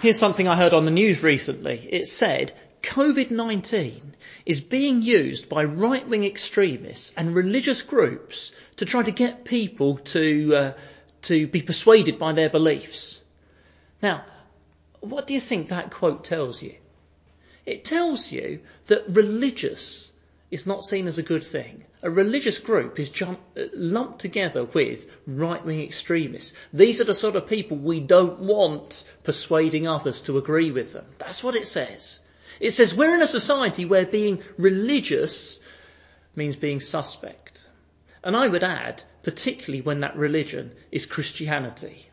Here's something I heard on the news recently. It said COVID-19 is being used by right-wing extremists and religious groups to try to get people to, uh, to be persuaded by their beliefs. Now, what do you think that quote tells you? It tells you that religious is not seen as a good thing. A religious group is jump, uh, lumped together with right-wing extremists. These are the sort of people we don't want persuading others to agree with them. That's what it says. It says we're in a society where being religious means being suspect. And I would add, particularly when that religion is Christianity.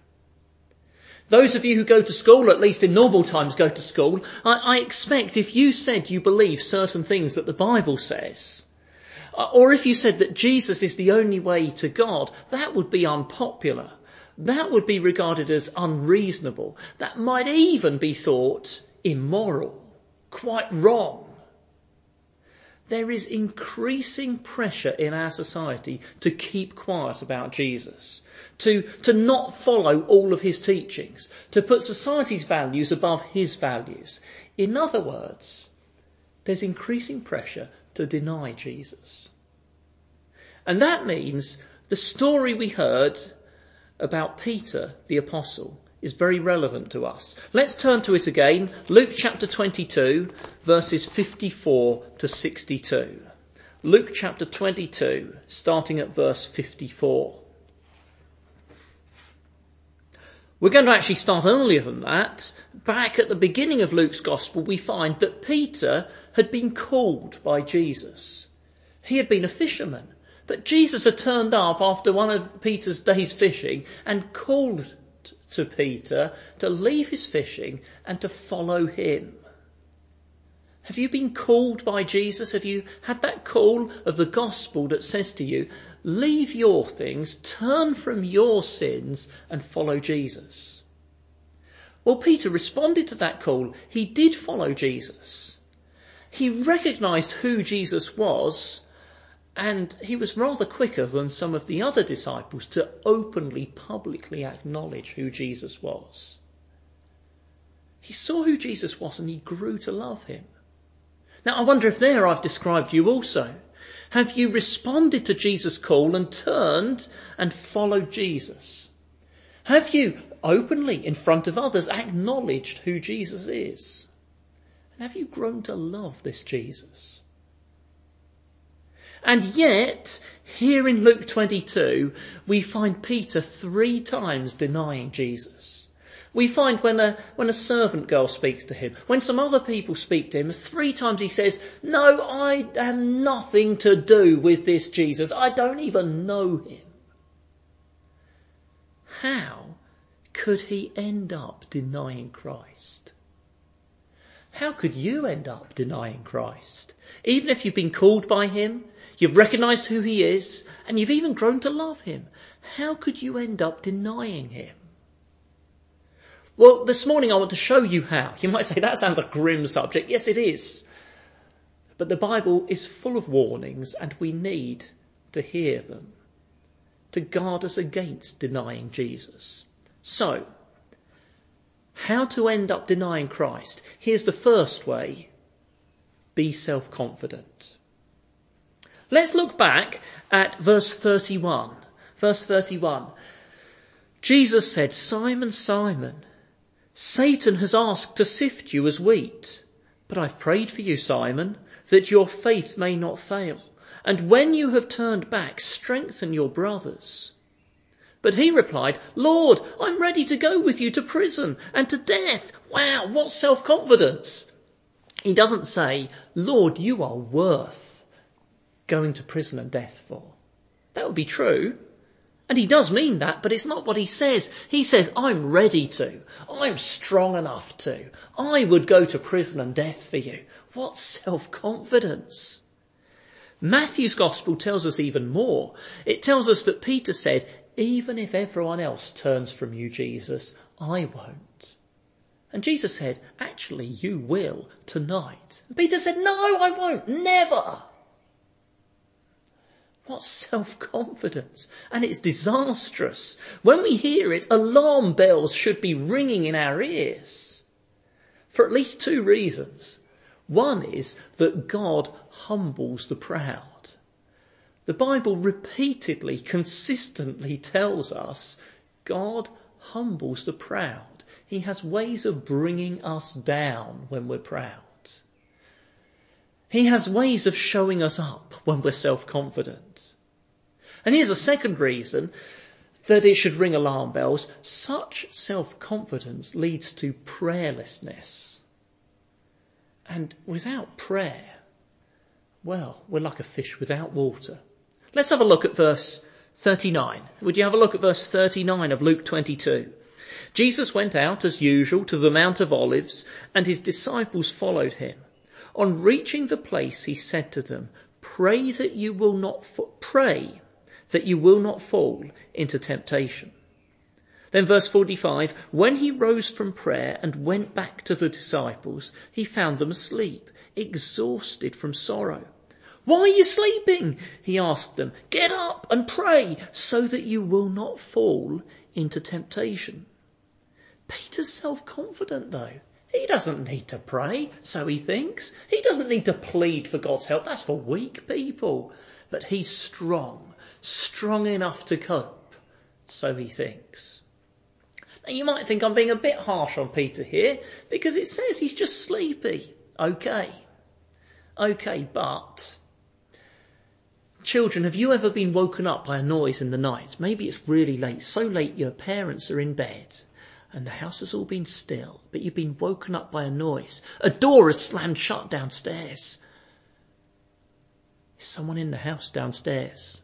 Those of you who go to school, at least in normal times go to school, I, I expect if you said you believe certain things that the Bible says, uh, or if you said that Jesus is the only way to God, that would be unpopular. That would be regarded as unreasonable. That might even be thought immoral, quite wrong. There is increasing pressure in our society to keep quiet about Jesus to, to not follow all of his teachings, to put society's values above his values. In other words, there's increasing pressure to deny Jesus. And that means the story we heard about Peter, the apostle, is very relevant to us. Let's turn to it again. Luke chapter 22, verses 54 to 62. Luke chapter 22, starting at verse 54. We're going to actually start earlier than that. Back at the beginning of Luke's Gospel, we find that Peter had been called by Jesus. He had been a fisherman, but Jesus had turned up after one of Peter's days fishing and called to Peter to leave his fishing and to follow him. Have you been called by Jesus? Have you had that call of the gospel that says to you, leave your things, turn from your sins and follow Jesus? Well, Peter responded to that call. He did follow Jesus. He recognized who Jesus was and he was rather quicker than some of the other disciples to openly, publicly acknowledge who Jesus was. He saw who Jesus was and he grew to love him. Now I wonder if there I've described you also. Have you responded to Jesus' call and turned and followed Jesus? Have you openly in front of others acknowledged who Jesus is? And have you grown to love this Jesus? And yet, here in Luke 22, we find Peter three times denying Jesus. We find when a, when a servant girl speaks to him, when some other people speak to him, three times he says, no, I have nothing to do with this Jesus. I don't even know him. How could he end up denying Christ? How could you end up denying Christ? Even if you've been called by him, you've recognized who he is, and you've even grown to love him, how could you end up denying him? Well, this morning I want to show you how. You might say that sounds a grim subject. Yes, it is. But the Bible is full of warnings and we need to hear them to guard us against denying Jesus. So, how to end up denying Christ? Here's the first way. Be self-confident. Let's look back at verse 31. Verse 31. Jesus said, Simon, Simon, Satan has asked to sift you as wheat, but I've prayed for you, Simon, that your faith may not fail. And when you have turned back, strengthen your brothers. But he replied, Lord, I'm ready to go with you to prison and to death. Wow, what self-confidence. He doesn't say, Lord, you are worth going to prison and death for. That would be true. And he does mean that, but it's not what he says. He says, I'm ready to. I'm strong enough to. I would go to prison and death for you. What self-confidence. Matthew's gospel tells us even more. It tells us that Peter said, even if everyone else turns from you, Jesus, I won't. And Jesus said, actually, you will tonight. And Peter said, no, I won't. Never. What self-confidence. And it's disastrous. When we hear it, alarm bells should be ringing in our ears. for at least two reasons. One is that God humbles the proud. The Bible repeatedly, consistently tells us God humbles the proud. He has ways of bringing us down when we're proud. He has ways of showing us up when we're self-confident. And here's a second reason that it should ring alarm bells. Such self-confidence leads to prayerlessness. And without prayer, well, we're like a fish without water. Let's have a look at verse 39. Would you have a look at verse 39 of Luke 22? Jesus went out as usual to the Mount of Olives and his disciples followed him. On reaching the place, he said to them, pray that you will not, fa- pray that you will not fall into temptation. Then verse 45, when he rose from prayer and went back to the disciples, he found them asleep, exhausted from sorrow. Why are you sleeping? He asked them. Get up and pray so that you will not fall into temptation. Peter's self-confident though. He doesn't need to pray, so he thinks. He doesn't need to plead for God's help. That's for weak people. But he's strong, strong enough to cope, so he thinks. Now you might think I'm being a bit harsh on Peter here because it says he's just sleepy. Okay. Okay, but children, have you ever been woken up by a noise in the night? Maybe it's really late, so late your parents are in bed and the house has all been still, but you've been woken up by a noise. A door has slammed shut downstairs. Is someone in the house downstairs?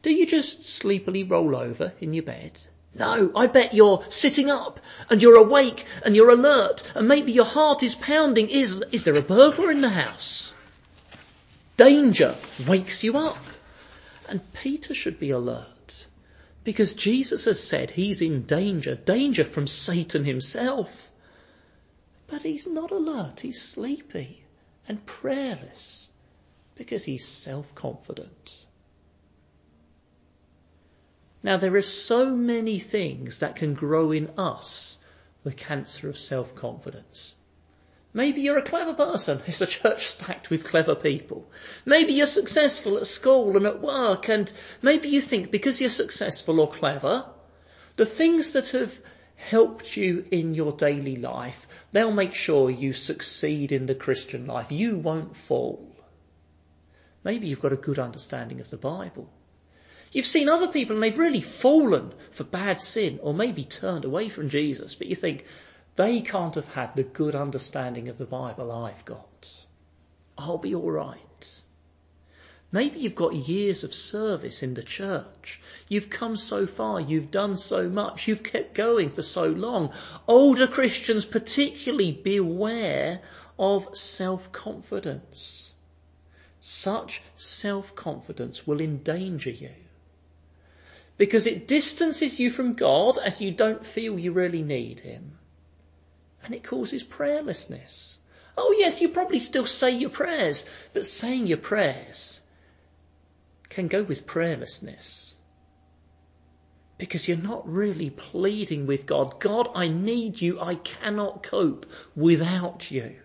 Do you just sleepily roll over in your bed? No, I bet you're sitting up and you're awake and you're alert and maybe your heart is pounding. Is, is there a burglar in the house? Danger wakes you up. And Peter should be alert. Because Jesus has said he's in danger, danger from Satan himself. But he's not alert, he's sleepy and prayerless because he's self-confident. Now there are so many things that can grow in us the cancer of self-confidence. Maybe you're a clever person. It's a church stacked with clever people. Maybe you're successful at school and at work and maybe you think because you're successful or clever, the things that have helped you in your daily life, they'll make sure you succeed in the Christian life. You won't fall. Maybe you've got a good understanding of the Bible. You've seen other people and they've really fallen for bad sin or maybe turned away from Jesus, but you think, they can't have had the good understanding of the Bible I've got. I'll be alright. Maybe you've got years of service in the church. You've come so far, you've done so much, you've kept going for so long. Older Christians particularly beware of self-confidence. Such self-confidence will endanger you. Because it distances you from God as you don't feel you really need Him and it causes prayerlessness. Oh yes, you probably still say your prayers, but saying your prayers can go with prayerlessness. Because you're not really pleading with God. God, I need you. I cannot cope without you.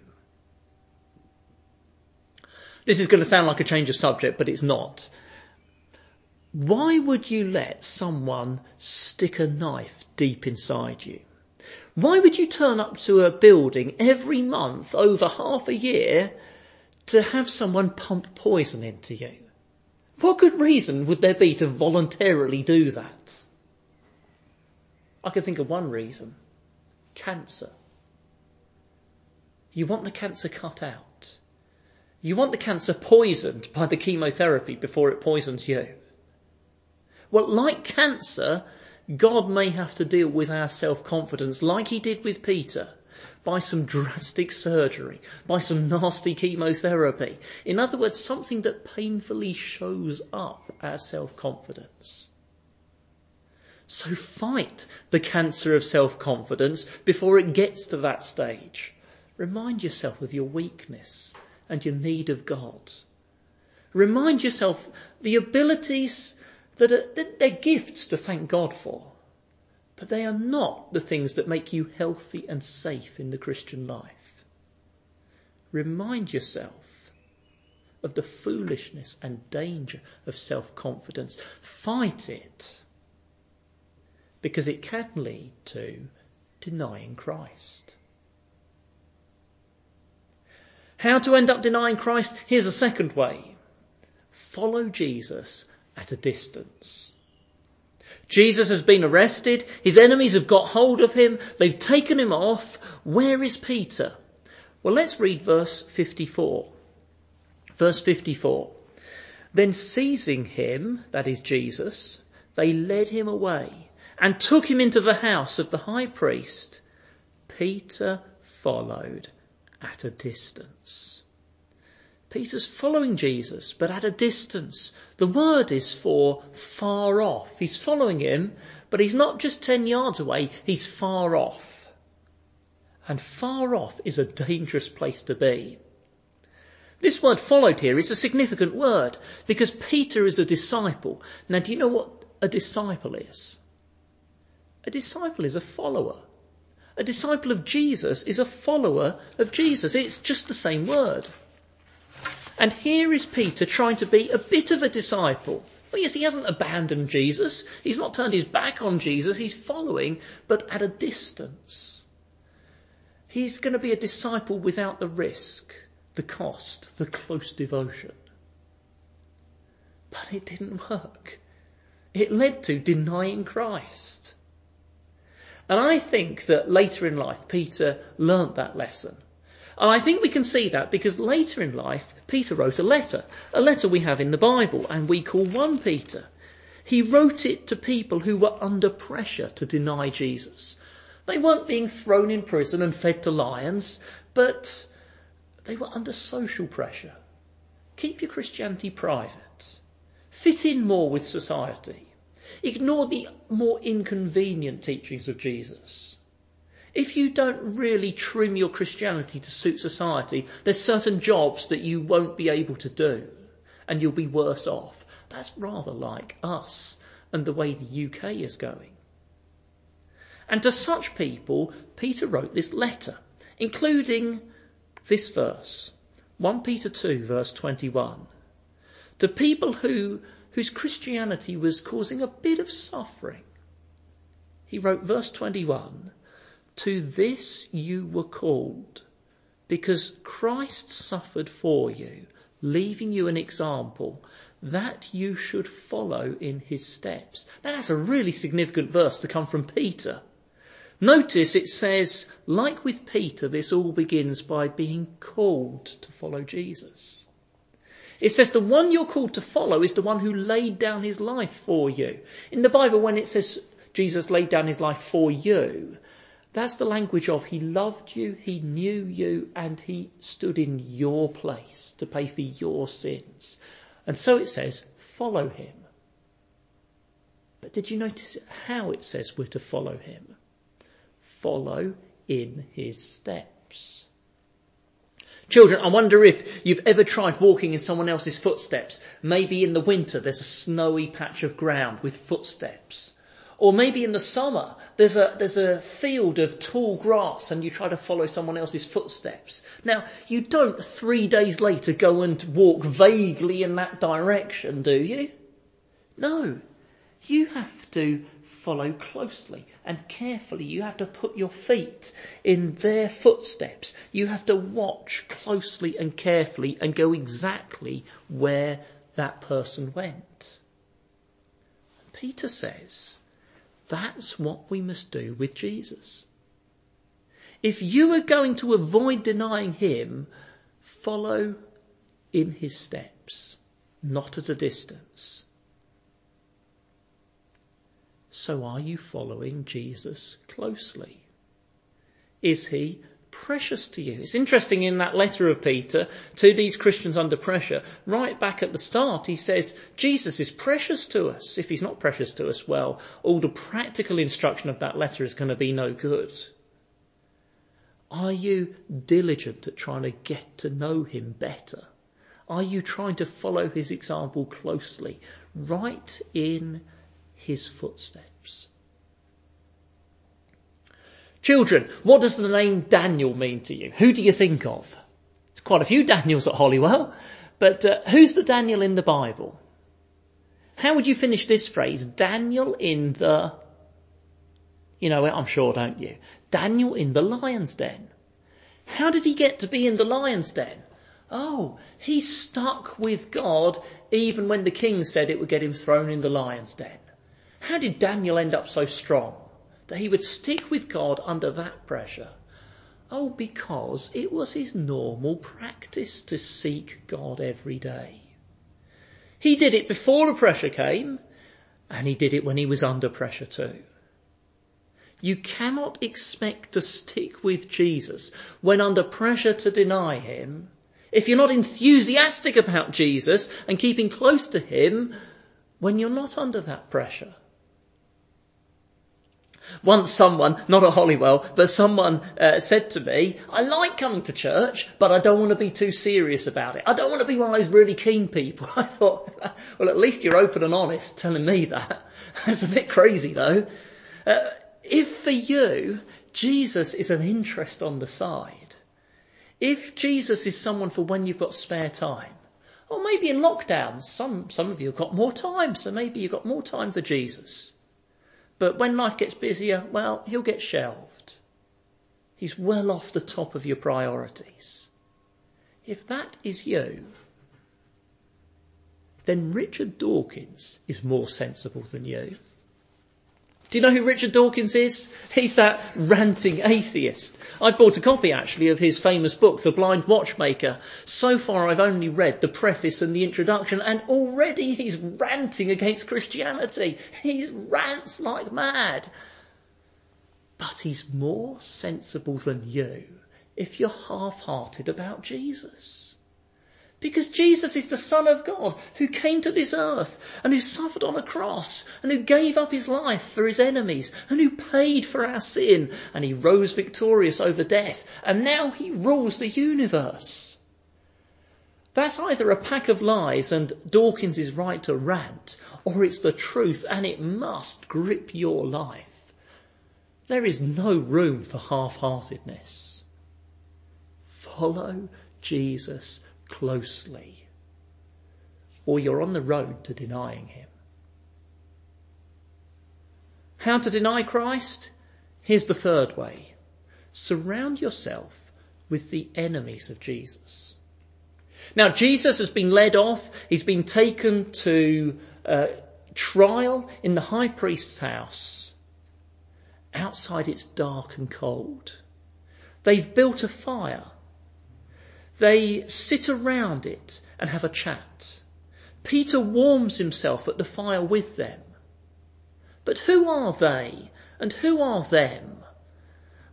This is going to sound like a change of subject, but it's not. Why would you let someone stick a knife deep inside you? Why would you turn up to a building every month over half a year to have someone pump poison into you? What good reason would there be to voluntarily do that? I can think of one reason. Cancer. You want the cancer cut out. You want the cancer poisoned by the chemotherapy before it poisons you. Well, like cancer, God may have to deal with our self-confidence like he did with Peter by some drastic surgery, by some nasty chemotherapy. In other words, something that painfully shows up our self-confidence. So fight the cancer of self-confidence before it gets to that stage. Remind yourself of your weakness and your need of God. Remind yourself the abilities that are, they're gifts to thank God for, but they are not the things that make you healthy and safe in the Christian life. remind yourself of the foolishness and danger of self-confidence. Fight it because it can lead to denying Christ. How to end up denying Christ? Here's a second way. Follow Jesus at a distance. Jesus has been arrested. His enemies have got hold of him. They've taken him off. Where is Peter? Well, let's read verse 54. Verse 54. Then seizing him, that is Jesus, they led him away and took him into the house of the high priest. Peter followed at a distance. Peter's following Jesus, but at a distance. The word is for far off. He's following him, but he's not just 10 yards away, he's far off. And far off is a dangerous place to be. This word followed here is a significant word because Peter is a disciple. Now, do you know what a disciple is? A disciple is a follower. A disciple of Jesus is a follower of Jesus. It's just the same word. And here is Peter trying to be a bit of a disciple. Well, yes, he hasn't abandoned Jesus. He's not turned his back on Jesus. He's following, but at a distance. He's going to be a disciple without the risk, the cost, the close devotion. But it didn't work. It led to denying Christ. And I think that later in life, Peter learnt that lesson. And I think we can see that because later in life, Peter wrote a letter, a letter we have in the Bible, and we call 1 Peter. He wrote it to people who were under pressure to deny Jesus. They weren't being thrown in prison and fed to lions, but they were under social pressure. Keep your Christianity private. Fit in more with society. Ignore the more inconvenient teachings of Jesus. If you don't really trim your Christianity to suit society, there's certain jobs that you won't be able to do and you'll be worse off. That's rather like us and the way the UK is going. And to such people, Peter wrote this letter, including this verse, 1 Peter 2 verse 21. To people who whose Christianity was causing a bit of suffering. He wrote verse 21, To this you were called, because Christ suffered for you, leaving you an example that you should follow in his steps. Now that's a really significant verse to come from Peter. Notice it says, like with Peter, this all begins by being called to follow Jesus. It says the one you're called to follow is the one who laid down his life for you. In the Bible, when it says Jesus laid down his life for you, that's the language of he loved you, he knew you, and he stood in your place to pay for your sins. And so it says, follow him. But did you notice how it says we're to follow him? Follow in his steps. Children, I wonder if you've ever tried walking in someone else's footsteps. Maybe in the winter there's a snowy patch of ground with footsteps. Or maybe in the summer there's a, there's a field of tall grass and you try to follow someone else's footsteps. Now, you don't three days later go and walk vaguely in that direction, do you? No. You have to follow closely and carefully. You have to put your feet in their footsteps. You have to watch closely and carefully and go exactly where that person went. Peter says that's what we must do with Jesus. If you are going to avoid denying him, follow in his steps, not at a distance. So are you following Jesus closely? Is he precious to you? It's interesting in that letter of Peter to these Christians under pressure, right back at the start, he says, Jesus is precious to us. If he's not precious to us, well, all the practical instruction of that letter is going to be no good. Are you diligent at trying to get to know him better? Are you trying to follow his example closely? Right in his footsteps. Children, what does the name Daniel mean to you? Who do you think of? There's quite a few Daniels at Hollywell, but uh, who's the Daniel in the Bible? How would you finish this phrase? Daniel in the, you know it, I'm sure, don't you? Daniel in the lion's den. How did he get to be in the lion's den? Oh, he stuck with God even when the king said it would get him thrown in the lion's den. How did Daniel end up so strong that he would stick with God under that pressure? Oh, because it was his normal practice to seek God every day. He did it before the pressure came, and he did it when he was under pressure too. You cannot expect to stick with Jesus when under pressure to deny him if you're not enthusiastic about Jesus and keeping close to him when you're not under that pressure. Once someone, not at Hollywell, but someone uh, said to me, I like coming to church, but I don't want to be too serious about it. I don't want to be one of those really keen people. I thought, well, at least you're open and honest telling me that. That's a bit crazy though. Uh, if for you, Jesus is an interest on the side, if Jesus is someone for when you've got spare time, or maybe in lockdown, some, some of you have got more time, so maybe you've got more time for Jesus. But when life gets busier, well, he'll get shelved. He's well off the top of your priorities. If that is you, then Richard Dawkins is more sensible than you. Do you know who Richard Dawkins is? He's that ranting atheist. I bought a copy actually of his famous book, The Blind Watchmaker. So far I've only read the preface and the introduction and already he's ranting against Christianity. He rants like mad. But he's more sensible than you if you're half-hearted about Jesus. Because Jesus is the Son of God who came to this earth and who suffered on a cross and who gave up his life for his enemies and who paid for our sin and he rose victorious over death and now he rules the universe. That's either a pack of lies and Dawkins is right to rant or it's the truth and it must grip your life. There is no room for half-heartedness. Follow Jesus closely, or you're on the road to denying him. How to deny Christ? Here's the third way. Surround yourself with the enemies of Jesus. Now, Jesus has been led off. He's been taken to uh, trial in the high priest's house. Outside it's dark and cold. They've built a fire. They sit around it and have a chat. Peter warms himself at the fire with them. But who are they and who are them?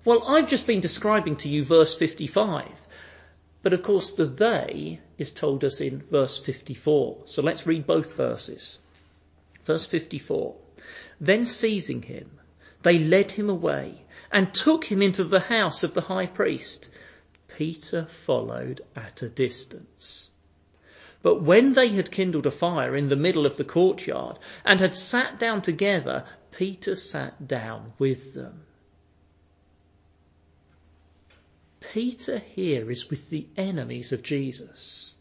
Well, I've just been describing to you verse 55. But of course the they is told us in verse 54. So let's read both verses. Verse 54. Then seizing him, they led him away and took him into the house of the high priest Peter followed at a distance. But when they had kindled a fire in the middle of the courtyard and had sat down together, Peter sat down with them. Peter here is with the enemies of Jesus.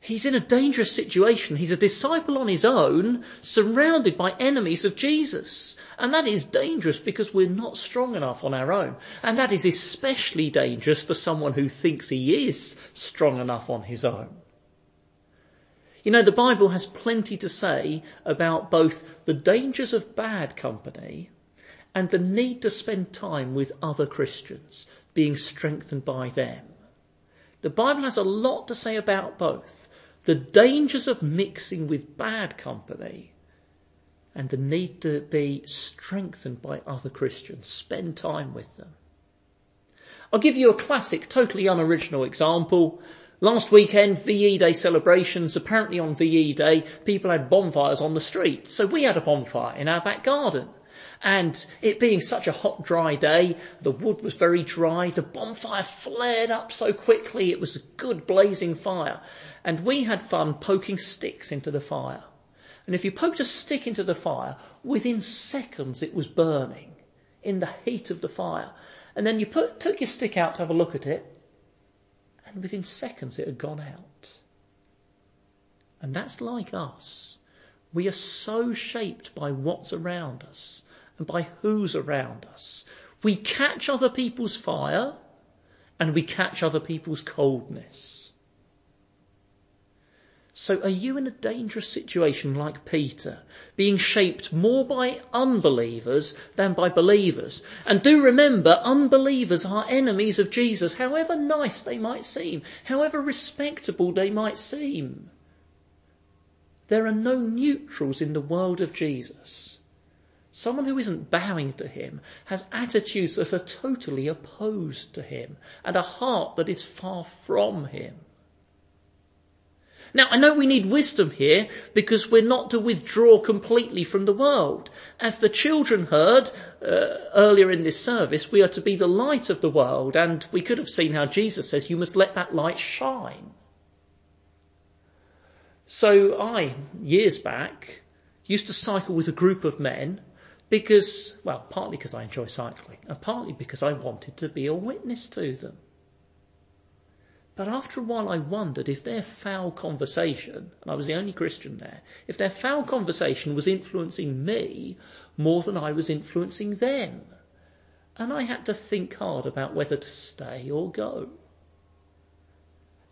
He's in a dangerous situation. He's a disciple on his own, surrounded by enemies of Jesus. And that is dangerous because we're not strong enough on our own. And that is especially dangerous for someone who thinks he is strong enough on his own. You know, the Bible has plenty to say about both the dangers of bad company and the need to spend time with other Christians, being strengthened by them. The Bible has a lot to say about both the dangers of mixing with bad company and the need to be strengthened by other Christians. Spend time with them. I'll give you a classic, totally unoriginal example. Last weekend, VE Day celebrations, apparently on VE Day, people had bonfires on the street. So we had a bonfire in our back garden. And it being such a hot, dry day, the wood was very dry, the bonfire flared up so quickly, it was a good blazing fire. And we had fun poking sticks into the fire. And if you poked a stick into the fire, within seconds it was burning in the heat of the fire. And then you put, took your stick out to have a look at it, and within seconds it had gone out. And that's like us. We are so shaped by what's around us and by who's around us. We catch other people's fire and we catch other people's coldness. So are you in a dangerous situation like Peter, being shaped more by unbelievers than by believers? And do remember, unbelievers are enemies of Jesus, however nice they might seem, however respectable they might seem. There are no neutrals in the world of Jesus. Someone who isn't bowing to him has attitudes that are totally opposed to him and a heart that is far from him. Now, I know we need wisdom here because we're not to withdraw completely from the world. As the children heard uh, earlier in this service, we are to be the light of the world, and we could have seen how Jesus says you must let that light shine. So I, years back, used to cycle with a group of men because, well, partly because I enjoy cycling, and partly because I wanted to be a witness to them. But after a while, I wondered if their foul conversation, and I was the only Christian there, if their foul conversation was influencing me more than I was influencing them. And I had to think hard about whether to stay or go.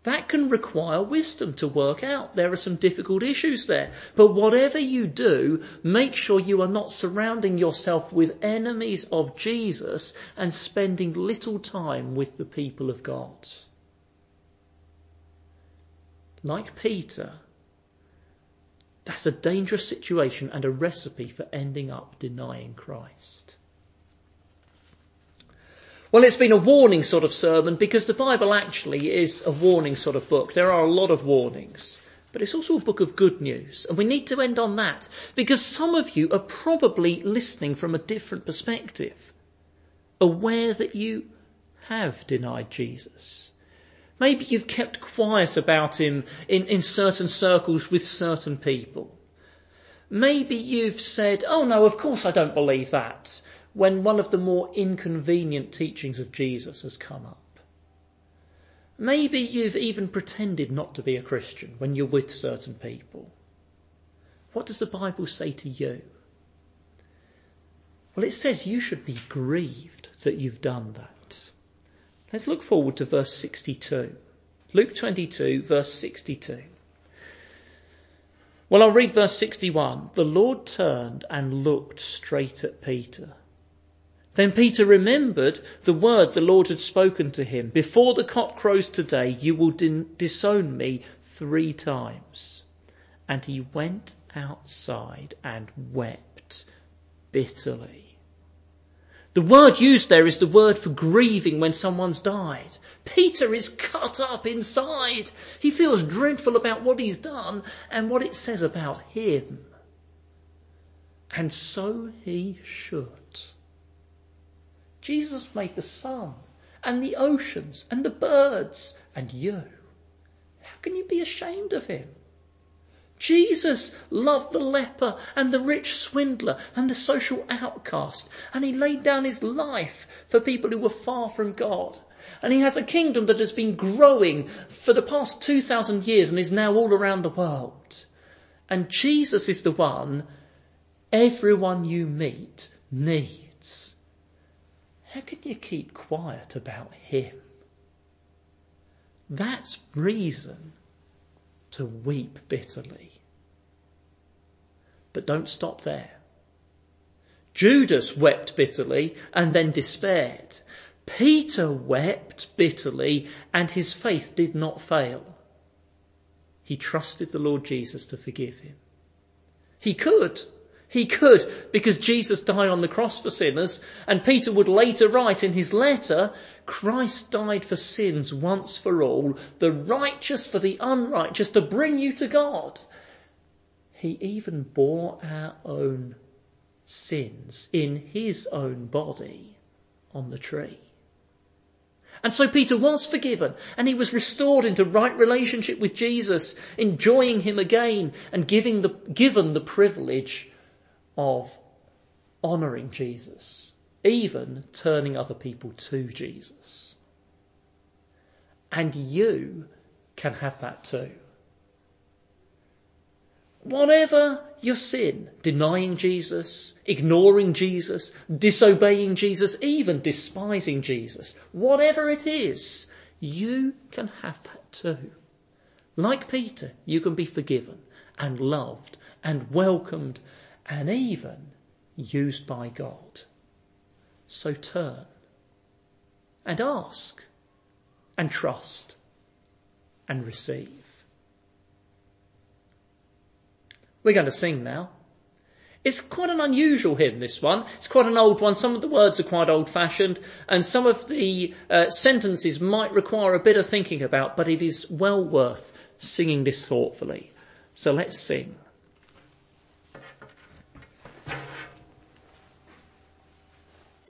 That can require wisdom to work out. There are some difficult issues there. But whatever you do, make sure you are not surrounding yourself with enemies of Jesus and spending little time with the people of God like Peter, that's a dangerous situation and a recipe for ending up denying Christ. Well, it's been a warning sort of sermon because the Bible actually is a warning sort of book. There are a lot of warnings. But it's also a book of good news. And we need to end on that because some of you are probably listening from a different perspective, aware that you have denied Jesus. Maybe you've kept quiet about him in, in certain circles with certain people. Maybe you've said, oh no, of course I don't believe that, when one of the more inconvenient teachings of Jesus has come up. Maybe you've even pretended not to be a Christian when you're with certain people. What does the Bible say to you? Well, it says you should be grieved that you've done that. Let's look forward to verse 62. Luke 22, verse 62. Well, I'll read verse 61. The Lord turned and looked straight at Peter. Then Peter remembered the word the Lord had spoken to him. Before the cock crows today, you will disown me three times. And he went outside and wept bitterly. The word used there is the word for grieving when someone's died. Peter is cut up inside. He feels dreadful about what he's done and what it says about him. And so he should. Jesus made the sun and the oceans and the birds and you. How can you be ashamed of him? Jesus loved the leper and the rich swindler and the social outcast, and he laid down his life for people who were far from God. And he has a kingdom that has been growing for the past 2,000 years and is now all around the world. And Jesus is the one everyone you meet needs. How can you keep quiet about him? That's reason to weep bitterly. But don't stop there. Judas wept bitterly and then despaired. Peter wept bitterly and his faith did not fail. He trusted the Lord Jesus to forgive him. He could. He could because Jesus died on the cross for sinners and Peter would later write in his letter, Christ died for sins once for all, the righteous for the unrighteous to bring you to God. He even bore our own sins in his own body on the tree. And so Peter was forgiven and he was restored into right relationship with Jesus, enjoying him again and giving the, given the privilege of honouring Jesus, even turning other people to Jesus. and you can have that too. Whatever your sin, denying Jesus, ignoring Jesus, disobeying Jesus, even despising Jesus, whatever it is, you can have that too. Like Peter, you can be forgiven and loved and welcomed and even used by God. So turn and ask and trust and receive. We're going to sing now. It's quite an unusual hymn, this one. It's quite an old one. Some of the words are quite old fashioned and some of the uh, sentences might require a bit of thinking about, but it is well worth singing this thoughtfully. So let's sing.